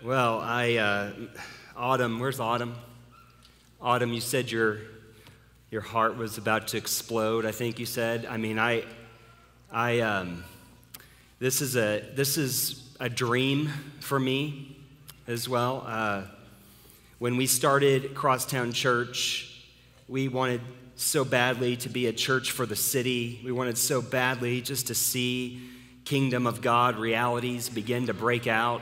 Well, I, uh, Autumn, where's Autumn? Autumn, you said your, your heart was about to explode, I think you said. I mean, I, I, um, this is a, this is a dream for me as well. Uh, when we started Crosstown Church, we wanted so badly to be a church for the city. We wanted so badly just to see kingdom of God realities begin to break out.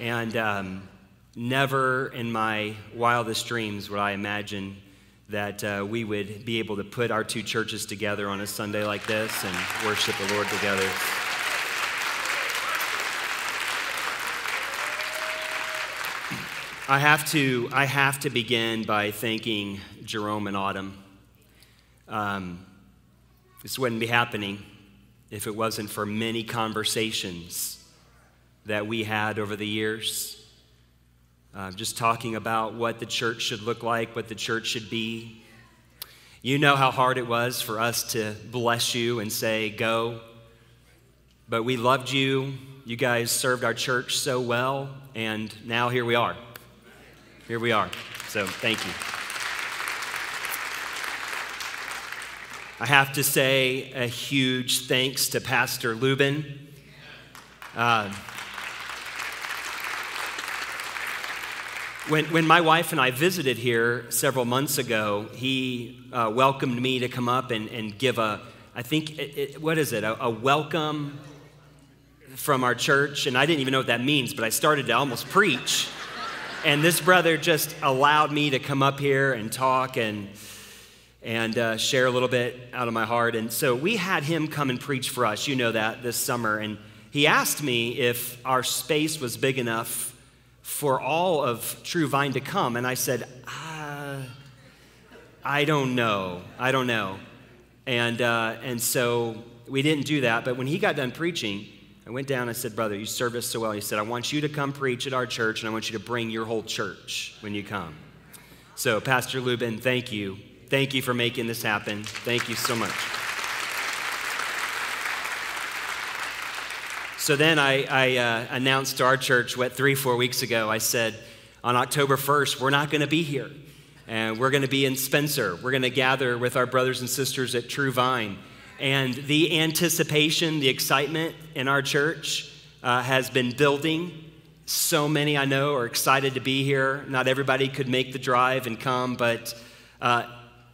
And um, never in my wildest dreams would I imagine that uh, we would be able to put our two churches together on a Sunday like this and worship the Lord together. I have to, I have to begin by thanking Jerome and Autumn. Um, this wouldn't be happening if it wasn't for many conversations that we had over the years. Uh, just talking about what the church should look like, what the church should be. You know how hard it was for us to bless you and say, go. But we loved you. You guys served our church so well, and now here we are. Here we are. So thank you. I have to say a huge thanks to Pastor Lubin. Uh, When, when my wife and I visited here several months ago, he uh, welcomed me to come up and, and give a, I think, it, it, what is it, a, a, welcome from our church. And I didn't even know what that means, but I started to almost preach. And this brother just allowed me to come up here and talk and, and uh, share a little bit out of my heart. And so we had him come and preach for us, you know that, this summer. And he asked me if our space was big enough for all of True Vine to come. And I said, uh, I don't know. I don't know. And, uh, and so we didn't do that. But when he got done preaching, I went down and said, Brother, you serve us so well. He said, I want you to come preach at our church, and I want you to bring your whole church when you come. So, Pastor Lubin, thank you. Thank you for making this happen. Thank you so much. So then I, I uh, announced to our church, what, three, four weeks ago, I said, on October 1st, we're not going to be here. And we're going to be in Spencer. We're going to gather with our brothers and sisters at True Vine. And the anticipation, the excitement in our church uh, has been building. So many I know are excited to be here. Not everybody could make the drive and come, but uh,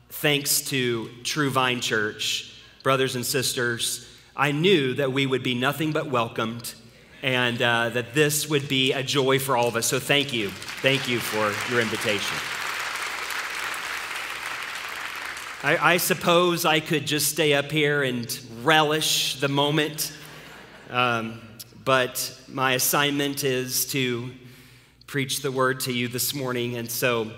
thanks to True Vine Church, brothers and sisters, I knew that we would be nothing but welcomed and uh, that this would be a joy for all of us. So thank you. Thank you for your invitation. I, I suppose I could just stay up here and relish the moment, um, but my assignment is to preach the word to you this morning. And so,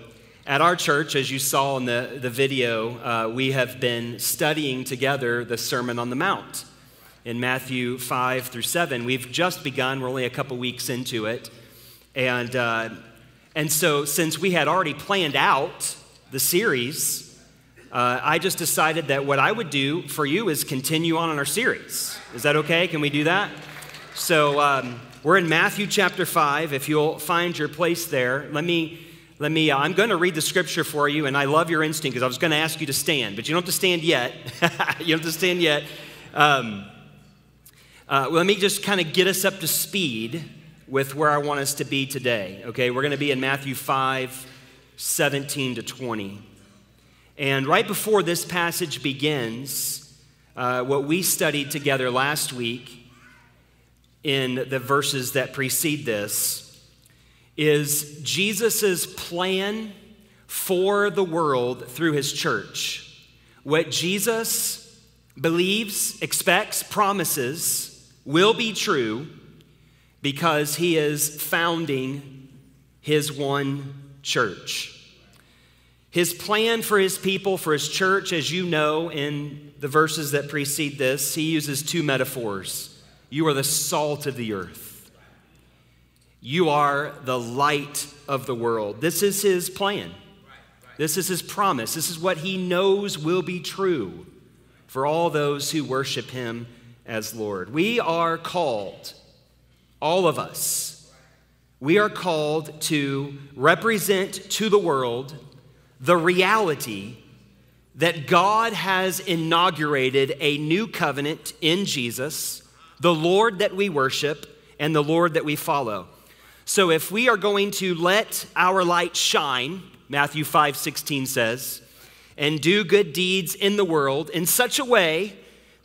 at our church, as you saw in the, the video, uh, we have been studying together the Sermon on the Mount in Matthew 5 through 7. We've just begun, we're only a couple weeks into it. And, uh, and so, since we had already planned out the series, uh, I just decided that what I would do for you is continue on in our series. Is that okay? Can we do that? So, um, we're in Matthew chapter 5. If you'll find your place there, let me. Let me, uh, I'm going to read the scripture for you, and I love your instinct because I was going to ask you to stand, but you don't have to stand yet. you don't have to stand yet. Um, uh, let me just kind of get us up to speed with where I want us to be today. Okay, we're going to be in Matthew 5 17 to 20. And right before this passage begins, uh, what we studied together last week in the verses that precede this is Jesus' plan for the world through his church. What Jesus believes, expects, promises will be true because he is founding his one church. His plan for his people, for his church, as you know in the verses that precede this, he uses two metaphors. You are the salt of the earth, you are the light of the world. This is his plan. This is his promise. This is what he knows will be true for all those who worship him as Lord. We are called, all of us, we are called to represent to the world the reality that God has inaugurated a new covenant in Jesus, the Lord that we worship and the Lord that we follow. So if we are going to let our light shine, Matthew 5 16 says, and do good deeds in the world in such a way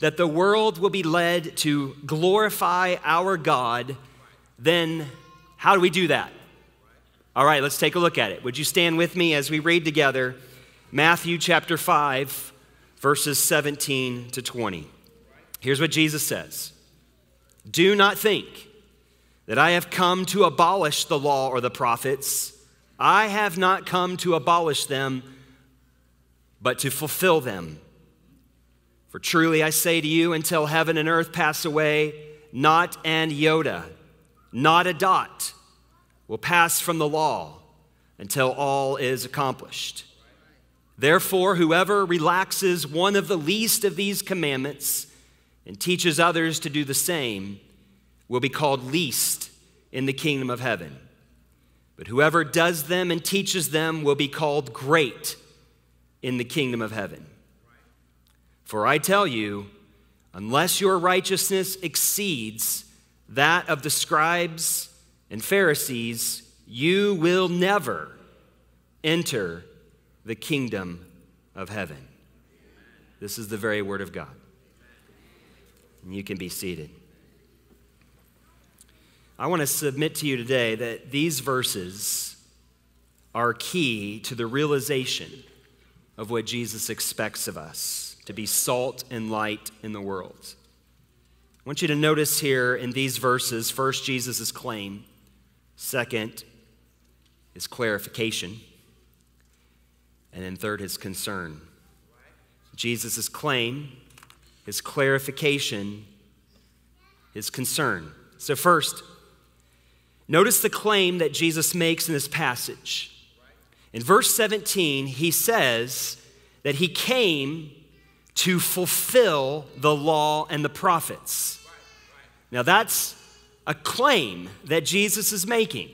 that the world will be led to glorify our God, then how do we do that? All right, let's take a look at it. Would you stand with me as we read together Matthew chapter 5, verses 17 to 20? Here's what Jesus says Do not think that I have come to abolish the law or the prophets. I have not come to abolish them, but to fulfill them. For truly I say to you, until heaven and earth pass away, not an iota, not a dot will pass from the law until all is accomplished. Therefore, whoever relaxes one of the least of these commandments and teaches others to do the same will be called least in the kingdom of heaven. But whoever does them and teaches them will be called great in the kingdom of heaven. For I tell you, unless your righteousness exceeds that of the scribes and Pharisees, you will never enter the kingdom of heaven. This is the very word of God. And you can be seated. I want to submit to you today that these verses are key to the realization of what Jesus expects of us to be salt and light in the world. I want you to notice here in these verses first, Jesus' claim, second, his clarification, and then third, his concern. Jesus' claim, his clarification, his concern. So, first, Notice the claim that Jesus makes in this passage. In verse 17, he says that he came to fulfill the law and the prophets. Now, that's a claim that Jesus is making.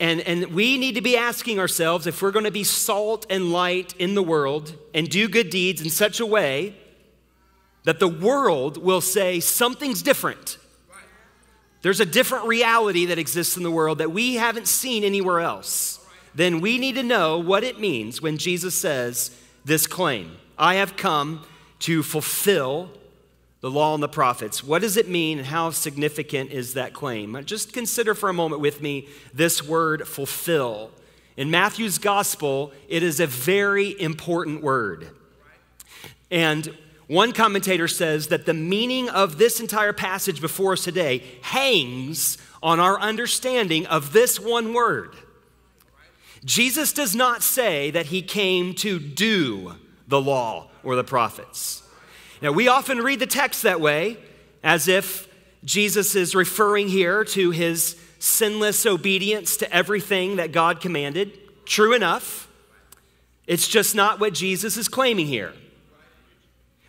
And, and we need to be asking ourselves if we're going to be salt and light in the world and do good deeds in such a way that the world will say something's different there's a different reality that exists in the world that we haven't seen anywhere else. Then we need to know what it means when Jesus says this claim I have come to fulfill the law and the prophets. What does it mean and how significant is that claim? Uh, just consider for a moment with me this word fulfill. In Matthew's gospel, it is a very important word. And one commentator says that the meaning of this entire passage before us today hangs on our understanding of this one word. Jesus does not say that he came to do the law or the prophets. Now, we often read the text that way, as if Jesus is referring here to his sinless obedience to everything that God commanded. True enough, it's just not what Jesus is claiming here.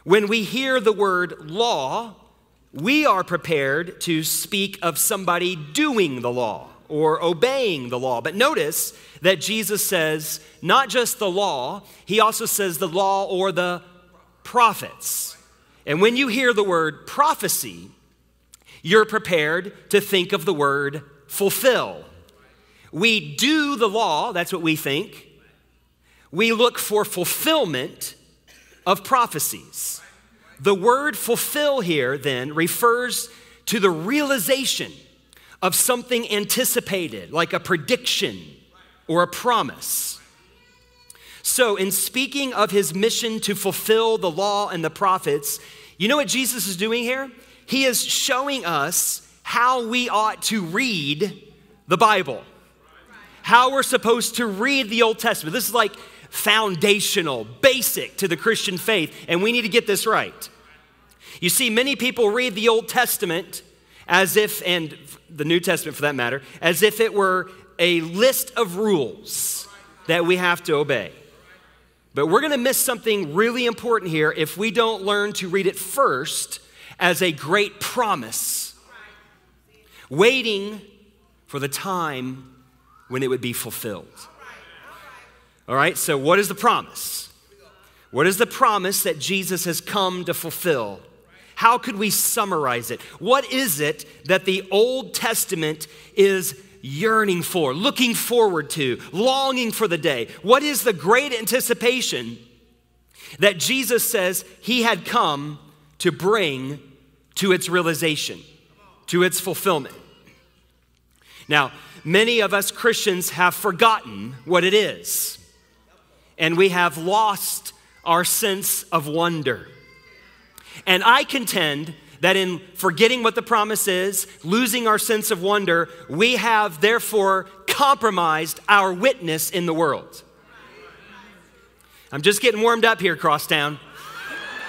When we hear the word law, we are prepared to speak of somebody doing the law or obeying the law. But notice that Jesus says not just the law, he also says the law or the prophets. And when you hear the word prophecy, you're prepared to think of the word fulfill. We do the law, that's what we think. We look for fulfillment of prophecies. The word fulfill here then refers to the realization of something anticipated, like a prediction or a promise. So, in speaking of his mission to fulfill the law and the prophets, you know what Jesus is doing here? He is showing us how we ought to read the Bible, how we're supposed to read the Old Testament. This is like foundational, basic to the Christian faith, and we need to get this right. You see, many people read the Old Testament as if, and the New Testament for that matter, as if it were a list of rules that we have to obey. But we're going to miss something really important here if we don't learn to read it first as a great promise, waiting for the time when it would be fulfilled. All right, so what is the promise? What is the promise that Jesus has come to fulfill? How could we summarize it? What is it that the Old Testament is yearning for, looking forward to, longing for the day? What is the great anticipation that Jesus says he had come to bring to its realization, to its fulfillment? Now, many of us Christians have forgotten what it is, and we have lost our sense of wonder. And I contend that in forgetting what the promise is, losing our sense of wonder, we have therefore compromised our witness in the world. I'm just getting warmed up here, Crosstown.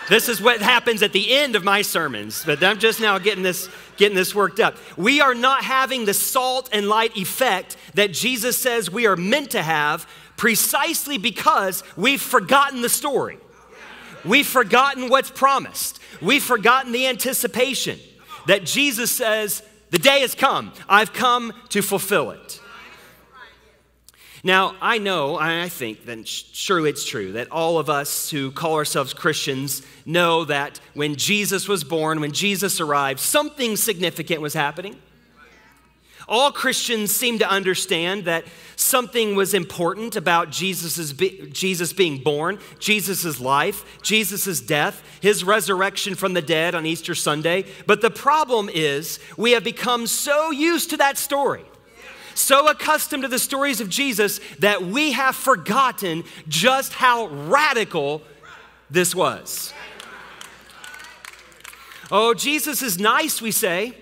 This is what happens at the end of my sermons, but I'm just now getting this getting this worked up. We are not having the salt and light effect that Jesus says we are meant to have precisely because we've forgotten the story. We've forgotten what's promised. We've forgotten the anticipation that Jesus says, The day has come. I've come to fulfill it. Now, I know, I think that surely it's true that all of us who call ourselves Christians know that when Jesus was born, when Jesus arrived, something significant was happening. All Christians seem to understand that something was important about Jesus's, Jesus being born, Jesus' life, Jesus' death, his resurrection from the dead on Easter Sunday. But the problem is, we have become so used to that story, so accustomed to the stories of Jesus, that we have forgotten just how radical this was. Oh, Jesus is nice, we say.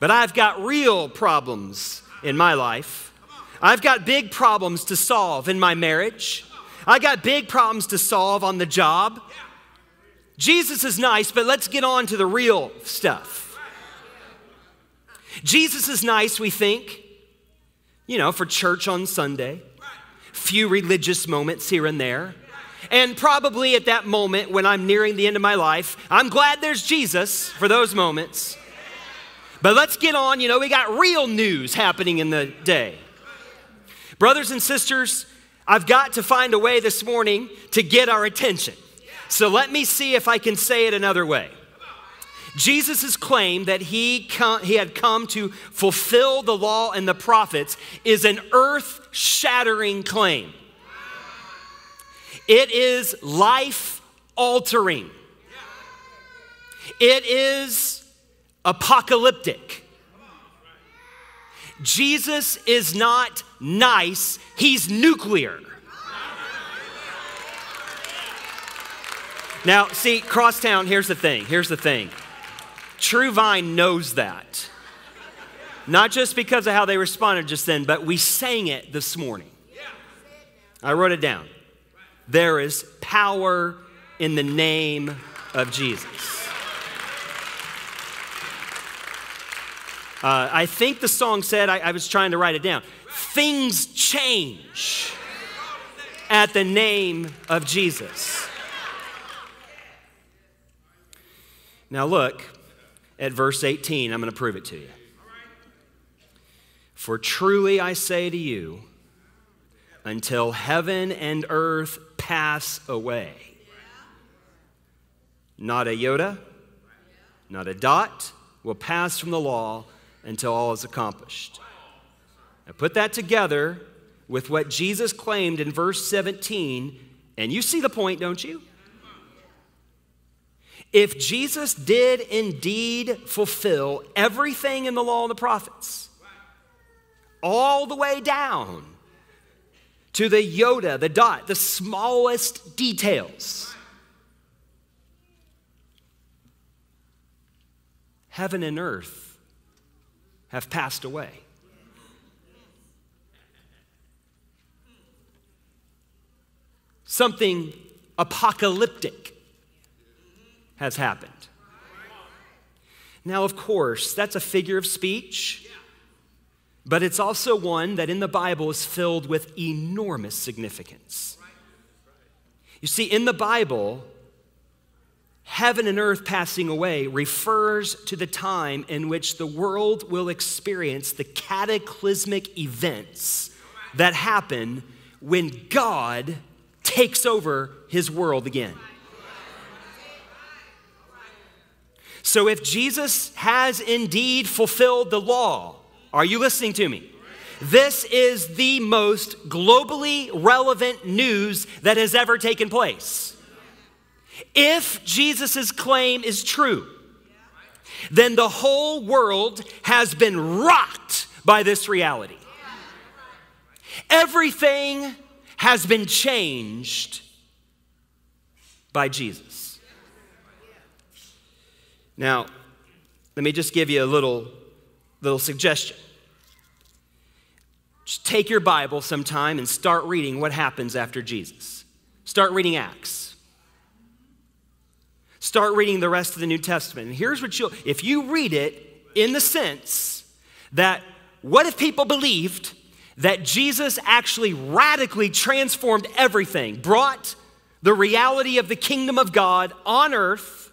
But I've got real problems in my life. I've got big problems to solve in my marriage. I got big problems to solve on the job. Jesus is nice, but let's get on to the real stuff. Jesus is nice, we think, you know, for church on Sunday, few religious moments here and there. And probably at that moment when I'm nearing the end of my life, I'm glad there's Jesus for those moments. But let's get on. You know, we got real news happening in the day. Brothers and sisters, I've got to find a way this morning to get our attention. So let me see if I can say it another way. Jesus' claim that he, he had come to fulfill the law and the prophets is an earth shattering claim. It is life altering. It is apocalyptic. Jesus is not nice, he's nuclear. Now, see, Crosstown, here's the thing. Here's the thing. True Vine knows that. Not just because of how they responded just then, but we sang it this morning. I wrote it down. There is power in the name of Jesus. Uh, I think the song said, I, I was trying to write it down, things change at the name of Jesus. Now, look at verse 18. I'm going to prove it to you. For truly I say to you, until heaven and earth pass away, not a iota, not a dot will pass from the law until all is accomplished. Now put that together with what Jesus claimed in verse 17, and you see the point, don't you? If Jesus did indeed fulfill everything in the law and the prophets, all the way down to the iota, the dot, the smallest details, heaven and earth have passed away. Something apocalyptic has happened. Now, of course, that's a figure of speech, but it's also one that in the Bible is filled with enormous significance. You see, in the Bible, heaven and earth passing away refers to the time in which the world will experience the cataclysmic events that happen when God takes over his world again. So, if Jesus has indeed fulfilled the law, are you listening to me? This is the most globally relevant news that has ever taken place. If Jesus' claim is true, then the whole world has been rocked by this reality. Everything has been changed by Jesus. Now, let me just give you a little, little suggestion. Just take your Bible sometime and start reading what happens after Jesus. Start reading Acts. Start reading the rest of the New Testament. And here's what you'll, if you read it in the sense that what if people believed that Jesus actually radically transformed everything, brought the reality of the kingdom of God on earth,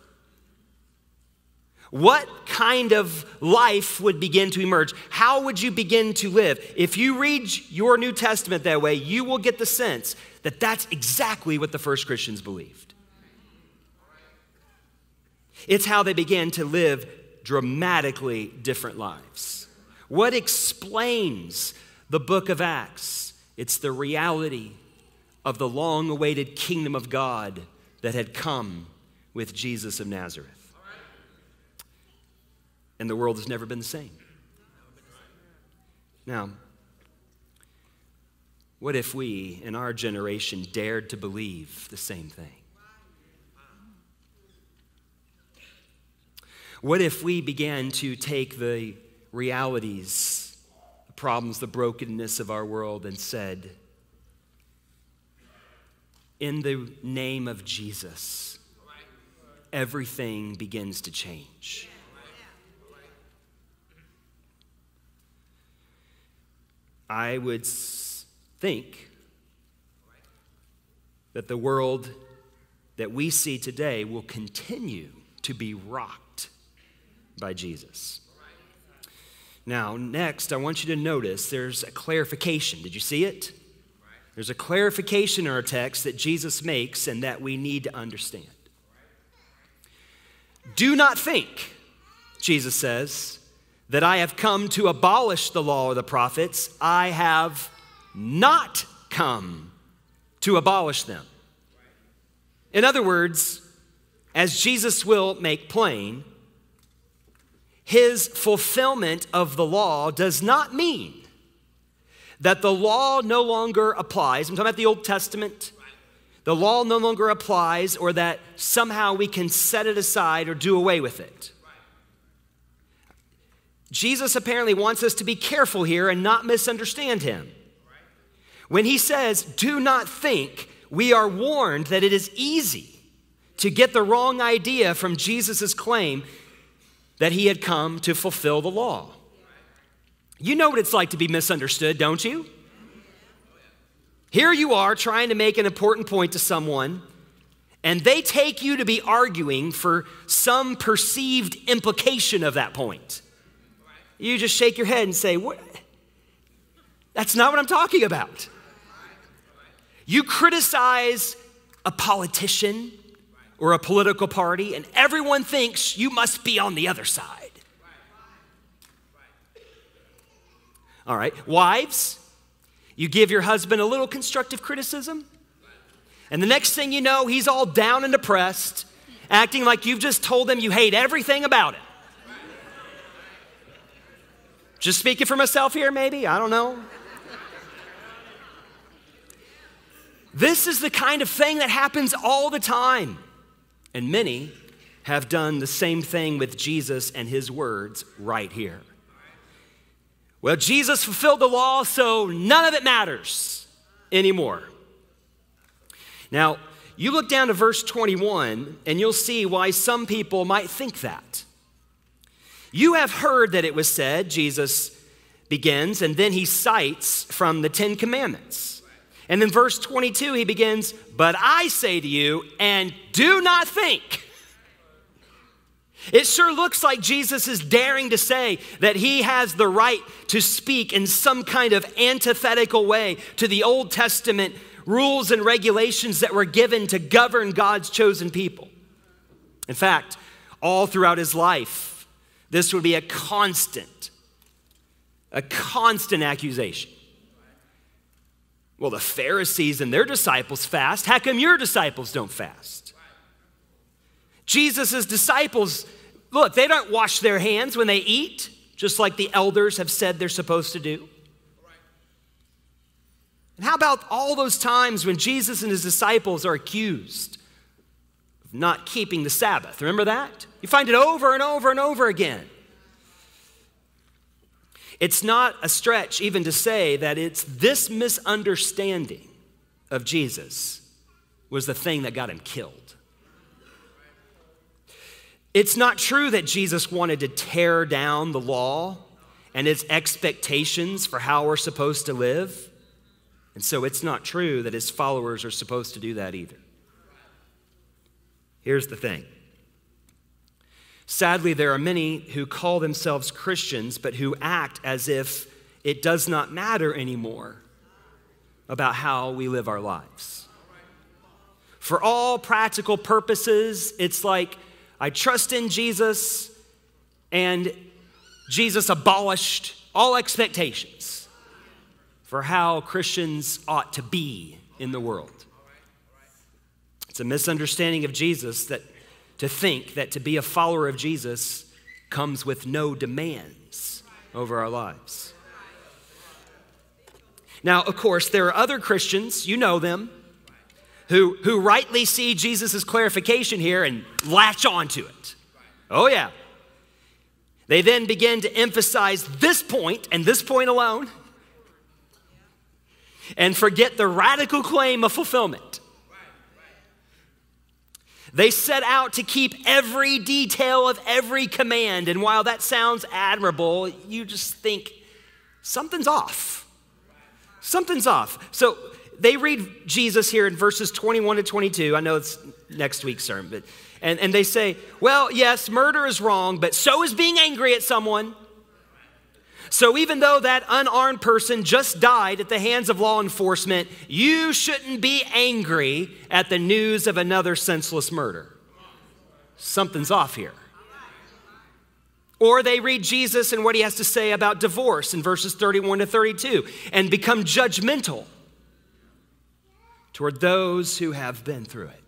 what kind of life would begin to emerge? How would you begin to live? If you read your New Testament that way, you will get the sense that that's exactly what the first Christians believed. It's how they began to live dramatically different lives. What explains the book of Acts. It's the reality of the long awaited kingdom of God that had come with Jesus of Nazareth. And the world has never been the same. Now, what if we in our generation dared to believe the same thing? What if we began to take the realities the problems, the brokenness of our world, and said, In the name of Jesus, everything begins to change. I would think that the world that we see today will continue to be rocked by Jesus. Now, next, I want you to notice there's a clarification. Did you see it? There's a clarification in our text that Jesus makes and that we need to understand. Do not think, Jesus says, that I have come to abolish the law or the prophets. I have not come to abolish them. In other words, as Jesus will make plain, his fulfillment of the law does not mean that the law no longer applies. I'm talking about the Old Testament. The law no longer applies, or that somehow we can set it aside or do away with it. Jesus apparently wants us to be careful here and not misunderstand him. When he says, do not think, we are warned that it is easy to get the wrong idea from Jesus' claim that he had come to fulfill the law. You know what it's like to be misunderstood, don't you? Here you are trying to make an important point to someone, and they take you to be arguing for some perceived implication of that point. You just shake your head and say, what? That's not what I'm talking about. You criticize a politician or a political party, and everyone thinks you must be on the other side. All right, wives, you give your husband a little constructive criticism, and the next thing you know, he's all down and depressed, acting like you've just told him you hate everything about it. Just speaking for myself here, maybe? I don't know. This is the kind of thing that happens all the time. And many have done the same thing with Jesus and his words right here. Well, Jesus fulfilled the law, so none of it matters anymore. Now, you look down to verse 21, and you'll see why some people might think that. You have heard that it was said, Jesus begins, and then he cites from the Ten Commandments. And then verse 22, he begins, But I say to you, and do not think It sure looks like Jesus is daring to say that he has the right to speak in some kind of antithetical way to the Old Testament rules and regulations that were given to govern God's chosen people. In fact, all throughout his life, this would be a constant, a constant accusation. Well, the Pharisees and their disciples fast. How come your disciples don't fast? Jesus' disciples, look, they don't wash their hands when they eat, just like the elders have said they're supposed to do. And how about all those times when Jesus and his disciples are accused of not keeping the Sabbath? Remember that? You find it over and over and over again. It's not a stretch even to say that it's this misunderstanding of Jesus was the thing that got him killed. It's not true that Jesus wanted to tear down the law and its expectations for how we're supposed to live. And so it's not true that his followers are supposed to do that either. Here's the thing Sadly, there are many who call themselves Christians, but who act as if it does not matter anymore about how we live our lives. For all practical purposes, it's like I trust in Jesus, and Jesus abolished all expectations for how Christians ought to be in the world. It's a misunderstanding of Jesus that to think that to be a follower of Jesus comes with no demands over our lives. Now, of course, there are other Christians, you know them, who, who rightly see Jesus' clarification here and latch onto it. Oh, yeah. They then begin to emphasize this point and this point alone and forget the radical claim of fulfillment. They set out to keep every detail of every command. And while that sounds admirable, you just think something's off. Something's off. So they read Jesus here in verses 21 to 22. I know it's next week's sermon, but and, and they say, well, yes, murder is wrong, but so is being angry at someone. So even though that unarmed person just died at the hands of law enforcement, you shouldn't be angry at the news of another senseless murder. Something's off here. Or they read Jesus and what he has to say about divorce in verses 31 to 32 and become judgmental toward those who have been through it,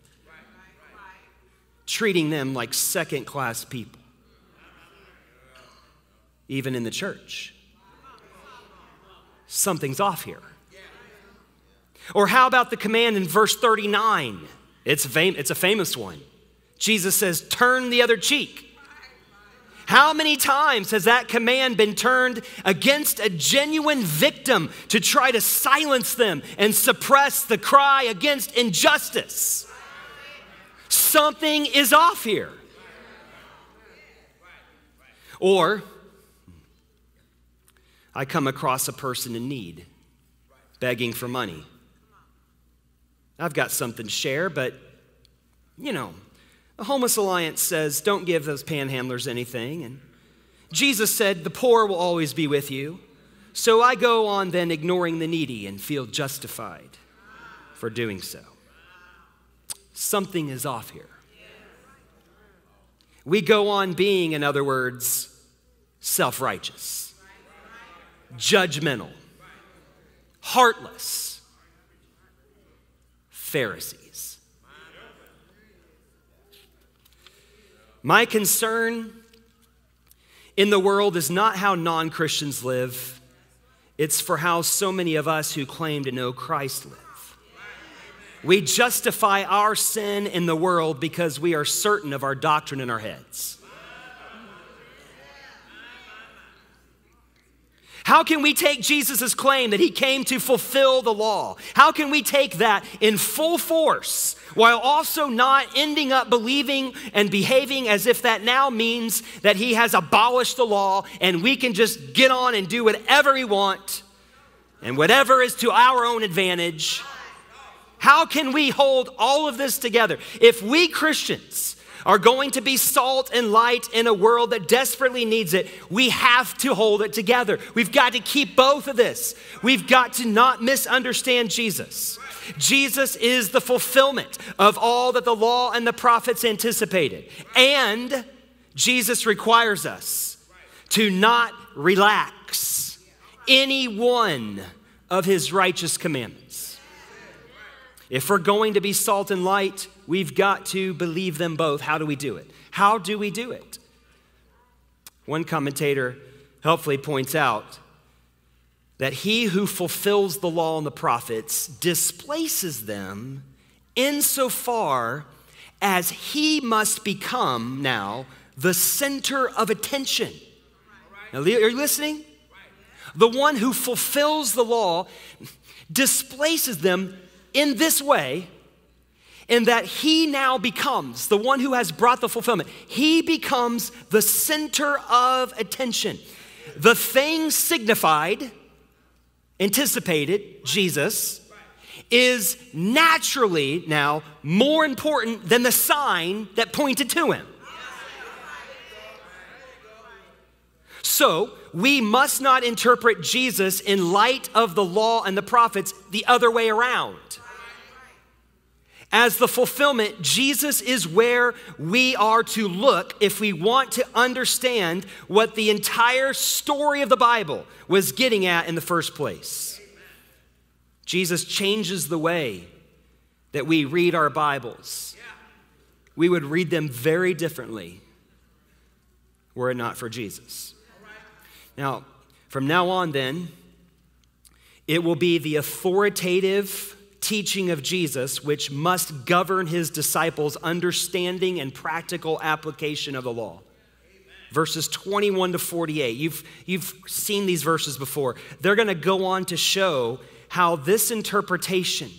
treating them like second class people, even in the church something's off here. Or how about the command in verse 39? It's, fam- it's a famous one. Jesus says, Turn the other cheek. How many times has that command been turned against a genuine victim to try to silence them and suppress the cry against injustice? Something is off here. Or I come across a person in need, begging for money. I've got something to share, but you know, the Homeless Alliance says don't give those panhandlers anything. And Jesus said, the poor will always be with you. So I go on then ignoring the needy and feel justified for doing so. Something is off here. We go on being, in other words, self righteous judgmental, heartless Pharisees. My concern in the world is not how non Christians live, it's for how so many of us who claim to know Christ live. We justify our sin in the world because we are certain of our doctrine in our heads. How can we take Jesus' claim that he came to fulfill the law? How can we take that in full force while also not ending up believing and behaving as if that now means that he has abolished the law and we can just get on and do whatever we want and whatever is to our own advantage? How can we hold all of this together? If we Christians are going to be salt and light in a world that desperately needs it, we have to hold it together. We've got to keep both of this. We've got to not misunderstand Jesus. Jesus is the fulfillment of all that the law and the prophets anticipated. And Jesus requires us to not relax any one of his righteous commandments. If we're going to be salt and light, we've got to believe them both. How do we do it? How do we do it? One commentator helpfully points out that he who fulfills the law and the prophets displaces them insofar as he must become now the center of attention. Now, are you listening? The one who fulfills the law displaces them in this way, in that he now becomes the one who has brought the fulfillment. He becomes the center of attention. The thing signified, anticipated, Jesus, is naturally now more important than the sign that pointed to him. So, we must not interpret Jesus in light of the law and the prophets the other way around. As the fulfillment, Jesus is where we are to look if we want to understand what the entire story of the Bible was getting at in the first place. Jesus changes the way that we read our Bibles. We would read them very differently were it not for Jesus. Now, from now on, then, it will be the authoritative teaching of Jesus which must govern his disciples' understanding and practical application of the law. Verses 21 to 48. You've, you've seen these verses before. They're going to go on to show how this interpretation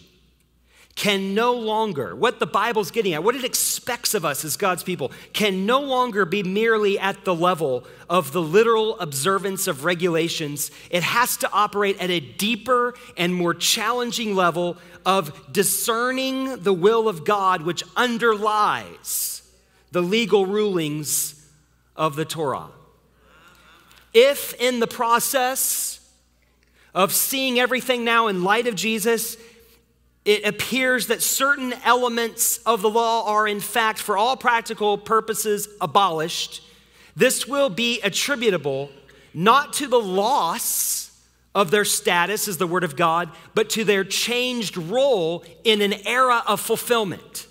can no longer, what the Bible's getting at, what it expects of us as God's people, can no longer be merely at the level of the literal observance of regulations. It has to operate at a deeper and more challenging level of discerning the will of God, which underlies the legal rulings of the Torah. If in the process of seeing everything now in light of Jesus, it appears that certain elements of the law are, in fact, for all practical purposes, abolished. This will be attributable not to the loss of their status as the Word of God, but to their changed role in an era of fulfillment,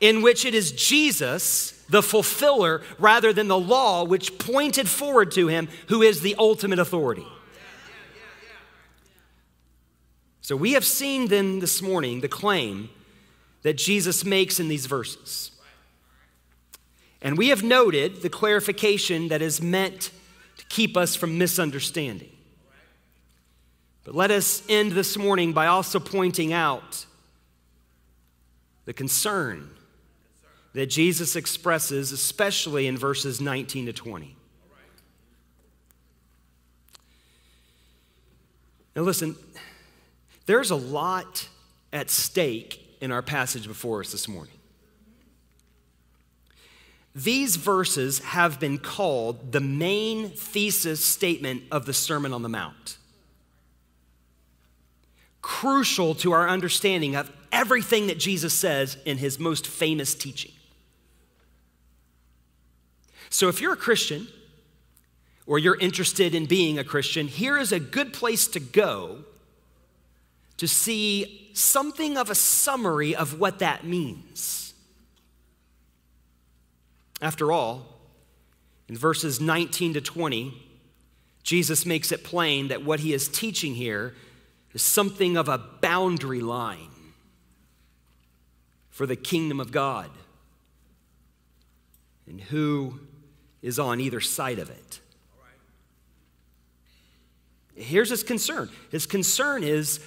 in which it is Jesus, the fulfiller, rather than the law, which pointed forward to him, who is the ultimate authority. So we have seen then this morning the claim that Jesus makes in these verses. And we have noted the clarification that is meant to keep us from misunderstanding. But let us end this morning by also pointing out the concern that Jesus expresses, especially in verses 19 to 20. Now, listen, there's a lot at stake in our passage before us this morning. These verses have been called the main thesis statement of the Sermon on the Mount. Crucial to our understanding of everything that Jesus says in his most famous teaching. So, if you're a Christian or you're interested in being a Christian, here is a good place to go to see something of a summary of what that means. After all, in verses 19 to 20, Jesus makes it plain that what he is teaching here is something of a boundary line for the kingdom of God and who is on either side of it. Here's his concern. His concern is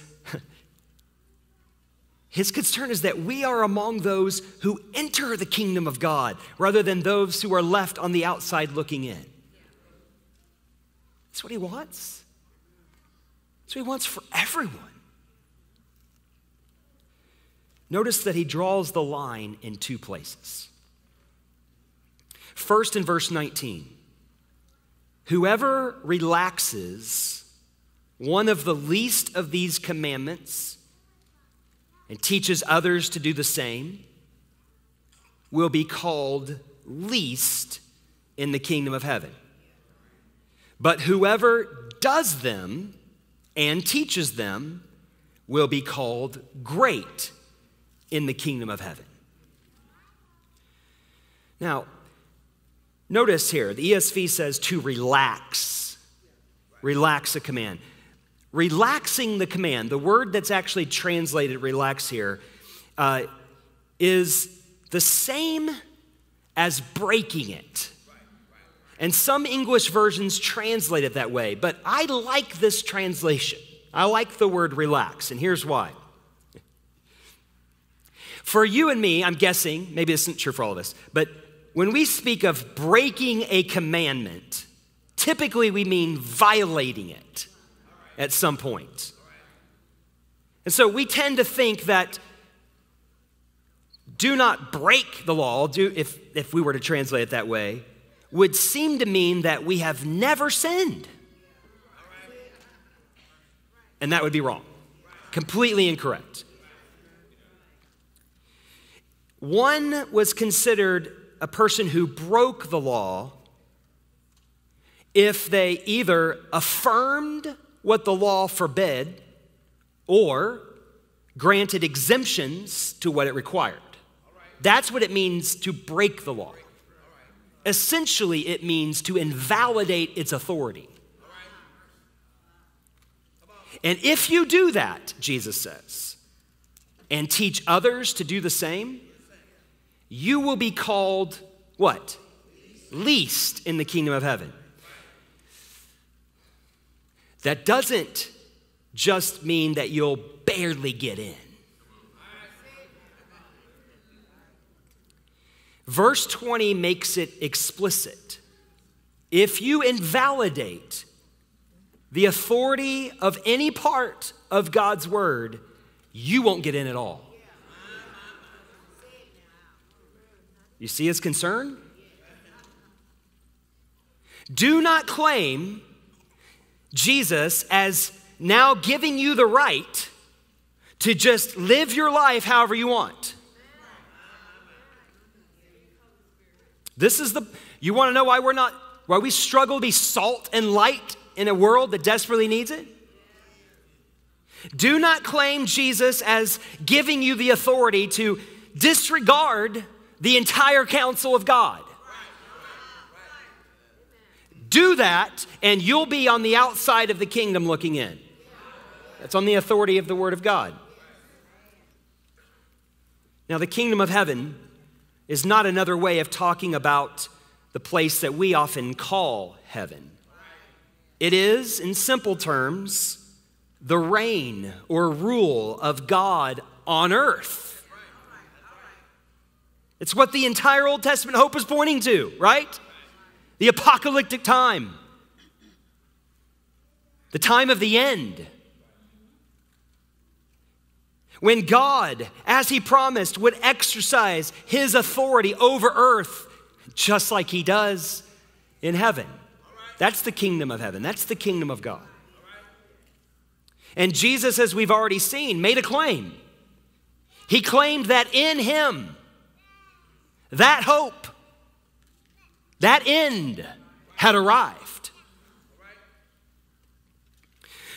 his concern is that we are among those who enter the kingdom of God rather than those who are left on the outside looking in. That's what he wants. That's what he wants for everyone. Notice that he draws the line in two places. First, in verse 19, whoever relaxes one of the least of these commandments and teaches others to do the same will be called least in the kingdom of heaven. But whoever does them and teaches them will be called great in the kingdom of heaven. Now, notice here, the ESV says to relax. Relax a command. Relaxing the command, the word that's actually translated relax here, uh, is the same as breaking it. And some English versions translate it that way, but I like this translation. I like the word relax, and here's why. For you and me, I'm guessing, maybe this isn't true for all of us, but when we speak of breaking a commandment, typically we mean violating it at some point. And so we tend to think that do not break the law, do, if, if we were to translate it that way, would seem to mean that we have never sinned. And that would be wrong. Completely incorrect. One was considered a person who broke the law if they either affirmed what the law forbid or granted exemptions to what it required. That's what it means to break the law. Essentially, it means to invalidate its authority. And if you do that, Jesus says, and teach others to do the same, you will be called what? Least in the kingdom of heaven. That doesn't just mean that you'll barely get in. Verse 20 makes it explicit. If you invalidate the authority of any part of God's word, you won't get in at all. You see his concern? Do not claim Jesus as now giving you the right to just live your life however you want. This is the, you want to know why we're not, why we struggle to be salt and light in a world that desperately needs it? Do not claim Jesus as giving you the authority to disregard the entire counsel of God. Do that, and you'll be on the outside of the kingdom looking in. That's on the authority of the Word of God. Now, the kingdom of heaven is not another way of talking about the place that we often call heaven. It is, in simple terms, the reign or rule of God on earth. It's what the entire Old Testament hope is pointing to, right? The apocalyptic time, the time of the end. When God, as He promised, would exercise His authority over earth, just like He does in heaven. That's the kingdom of heaven, that's the kingdom of God. And Jesus, as we've already seen, made a claim. He claimed that in Him, that hope, that end had arrived.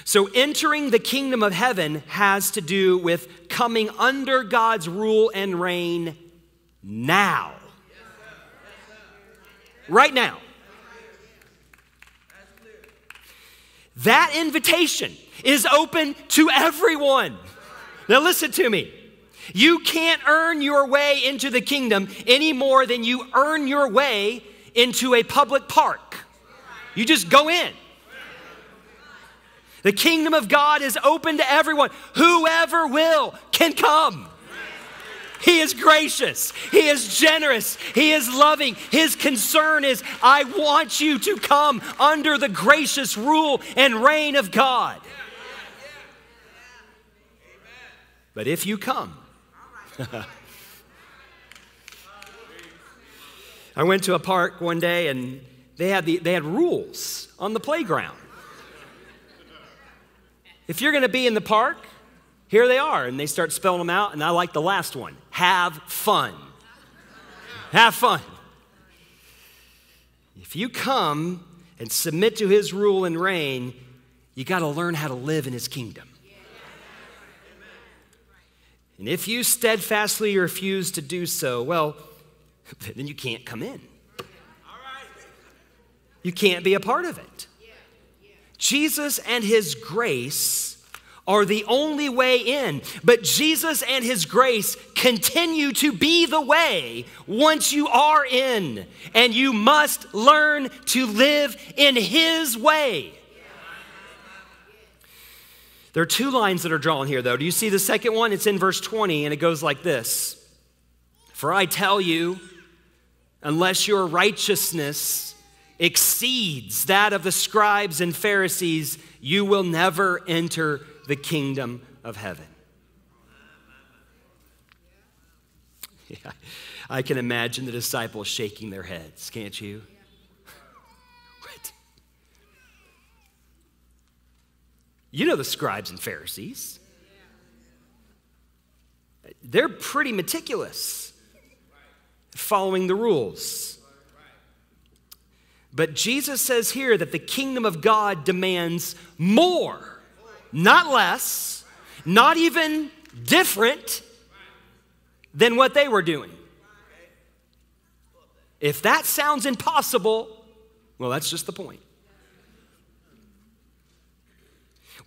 So, entering the kingdom of heaven has to do with coming under God's rule and reign now. Right now. That invitation is open to everyone. Now, listen to me. You can't earn your way into the kingdom any more than you earn your way into a public park. You just go in. The kingdom of God is open to everyone. Whoever will can come. He is gracious. He is generous. He is loving. His concern is, I want you to come under the gracious rule and reign of God. But if you come, I went to a park one day and they had, the, they had rules on the playground. If you're going to be in the park, here they are. And they start spelling them out, and I like the last one have fun. Have fun. If you come and submit to his rule and reign, you got to learn how to live in his kingdom. And if you steadfastly refuse to do so, well, then you can't come in. You can't be a part of it. Jesus and his grace are the only way in. But Jesus and His grace continue to be the way once you are in. And you must learn to live in His way. There are two lines that are drawn here, though. Do you see the second one? It's in verse 20, and it goes like this For I tell you, unless your righteousness exceeds that of the scribes and Pharisees, you will never enter the kingdom of heaven. Yeah, I can imagine the disciples shaking their heads, can't you? what? You know the scribes and Pharisees. They're pretty meticulous, following the rules. But Jesus says here that the kingdom of God demands more not less, not even different than what they were doing. If that sounds impossible, well, that's just the point.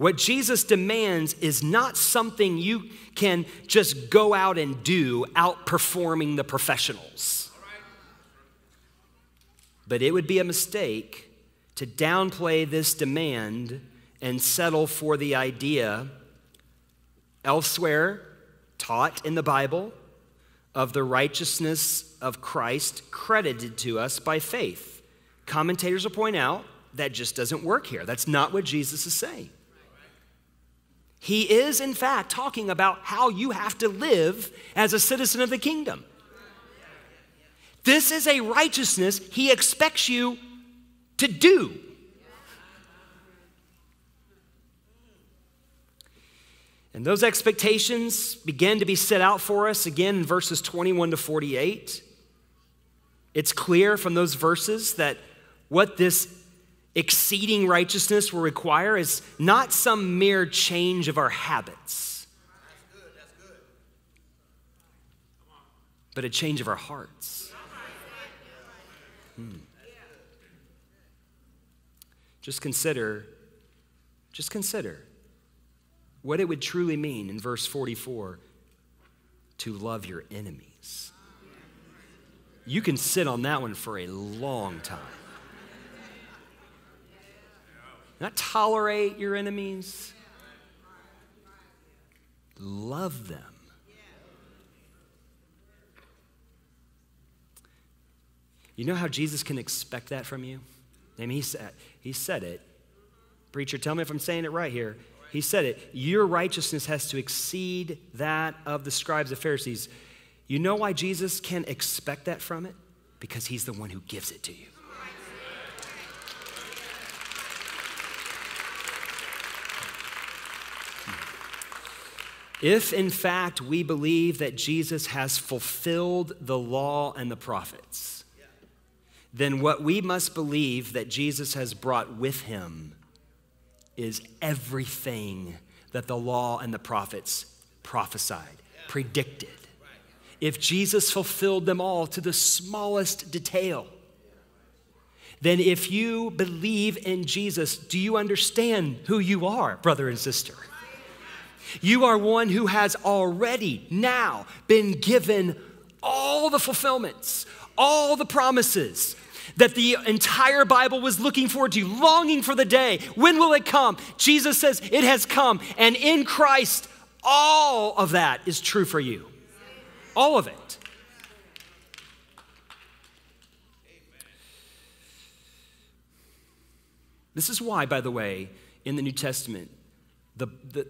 What Jesus demands is not something you can just go out and do, outperforming the professionals. But it would be a mistake to downplay this demand and settle for the idea elsewhere taught in the Bible of the righteousness of Christ credited to us by faith. Commentators will point out that just doesn't work here. That's not what Jesus is saying. He is, in fact, talking about how you have to live as a citizen of the kingdom. This is a righteousness he expects you to do. And those expectations begin to be set out for us again in verses 21 to 48. It's clear from those verses that what this exceeding righteousness will require is not some mere change of our habits, that's good, that's good. but a change of our hearts. Hmm. Just consider, just consider what it would truly mean in verse 44 to love your enemies. You can sit on that one for a long time. Not tolerate your enemies, love them. You know how Jesus can expect that from you? I mean, he said, he said it. Preacher, tell me if I'm saying it right here. He said it. Your righteousness has to exceed that of the scribes and Pharisees. You know why Jesus can expect that from it? Because he's the one who gives it to you. If in fact we believe that Jesus has fulfilled the law and the prophets, then what we must believe that Jesus has brought with him is everything that the law and the prophets prophesied, predicted. If Jesus fulfilled them all to the smallest detail, then if you believe in Jesus, do you understand who you are, brother and sister? You are one who has already now been given all the fulfillments, all the promises, that the entire Bible was looking forward to, longing for the day. When will it come? Jesus says it has come. And in Christ, all of that is true for you. All of it. This is why, by the way, in the New Testament, the, the,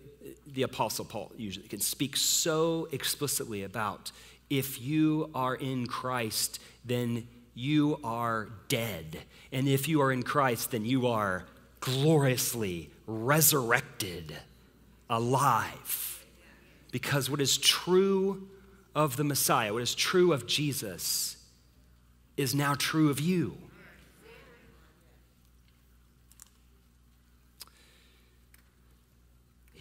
the Apostle Paul usually can speak so explicitly about if you are in Christ, then you are dead. And if you are in Christ, then you are gloriously resurrected, alive. Because what is true of the Messiah, what is true of Jesus, is now true of you.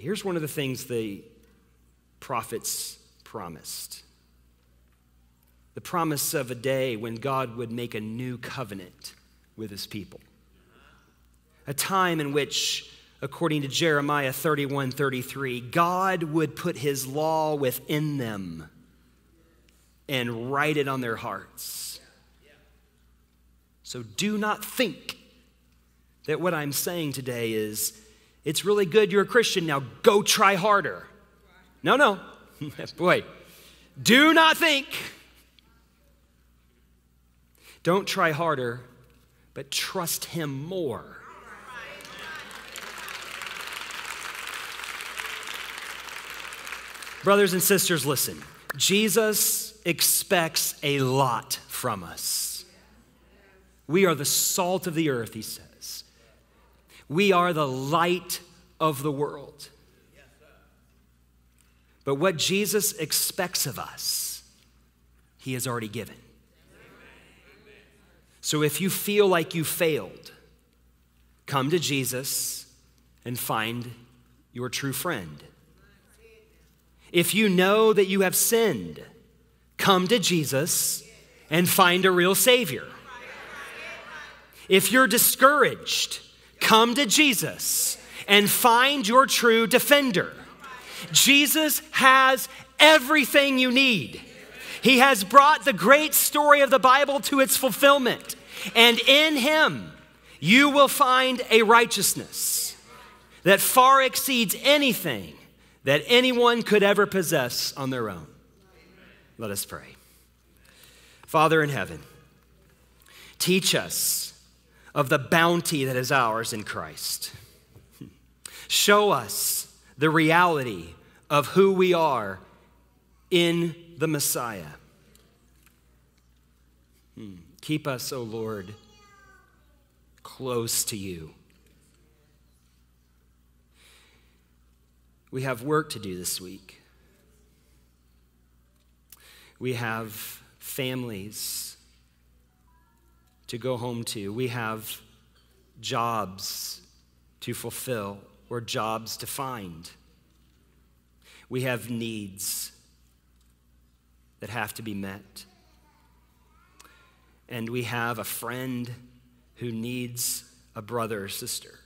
Here's one of the things the prophets promised the promise of a day when God would make a new covenant with his people. A time in which, according to Jeremiah 31 33, God would put his law within them and write it on their hearts. So do not think that what I'm saying today is it's really good you're a Christian, now go try harder. No, no. Boy, do not think. Don't try harder, but trust Him more. Brothers and sisters, listen. Jesus expects a lot from us. We are the salt of the earth, he says. We are the light of the world. But what Jesus expects of us, he has already given. So if you feel like you failed, come to Jesus and find your true friend. If you know that you have sinned, come to Jesus and find a real Savior. If you're discouraged, come to Jesus and find your true defender. Jesus has everything you need. He has brought the great story of the Bible to its fulfillment. And in Him, you will find a righteousness that far exceeds anything that anyone could ever possess on their own. Let us pray. Father in heaven, teach us of the bounty that is ours in Christ. Show us the reality of who we are in the Messiah. Hmm. Keep us, O oh Lord, close to you. We have work to do this week. We have families to go home to. We have jobs to fulfill or jobs to find. We have needs that have to be met. And we have a friend who needs a brother or sister.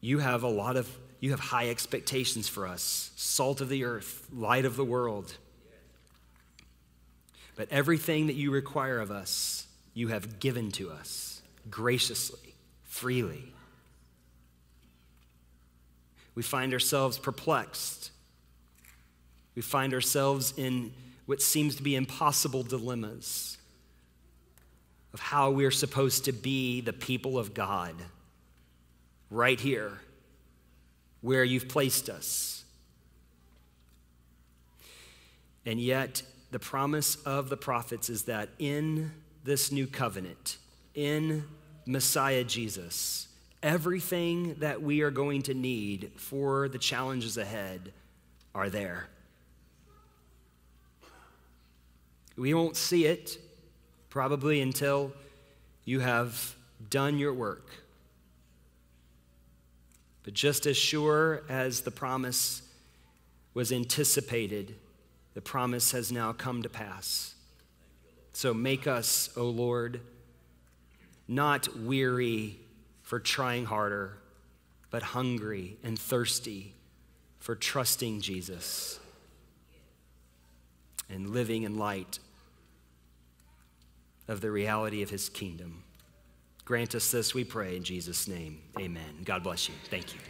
You have a lot of, you have high expectations for us salt of the earth, light of the world. But everything that you require of us, you have given to us graciously, freely we find ourselves perplexed. We find ourselves in what seems to be impossible dilemmas of how we're supposed to be the people of God right here where you've placed us. And yet, the promise of the prophets is that in this new covenant, in Messiah Jesus, Everything that we are going to need for the challenges ahead are there. We won't see it probably until you have done your work. But just as sure as the promise was anticipated, the promise has now come to pass. So make us, O Lord, not weary for trying harder, but hungry and thirsty for trusting Jesus and living in light of the reality of his kingdom. Grant us this, we pray, in Jesus' name. Amen. God bless you. Thank you.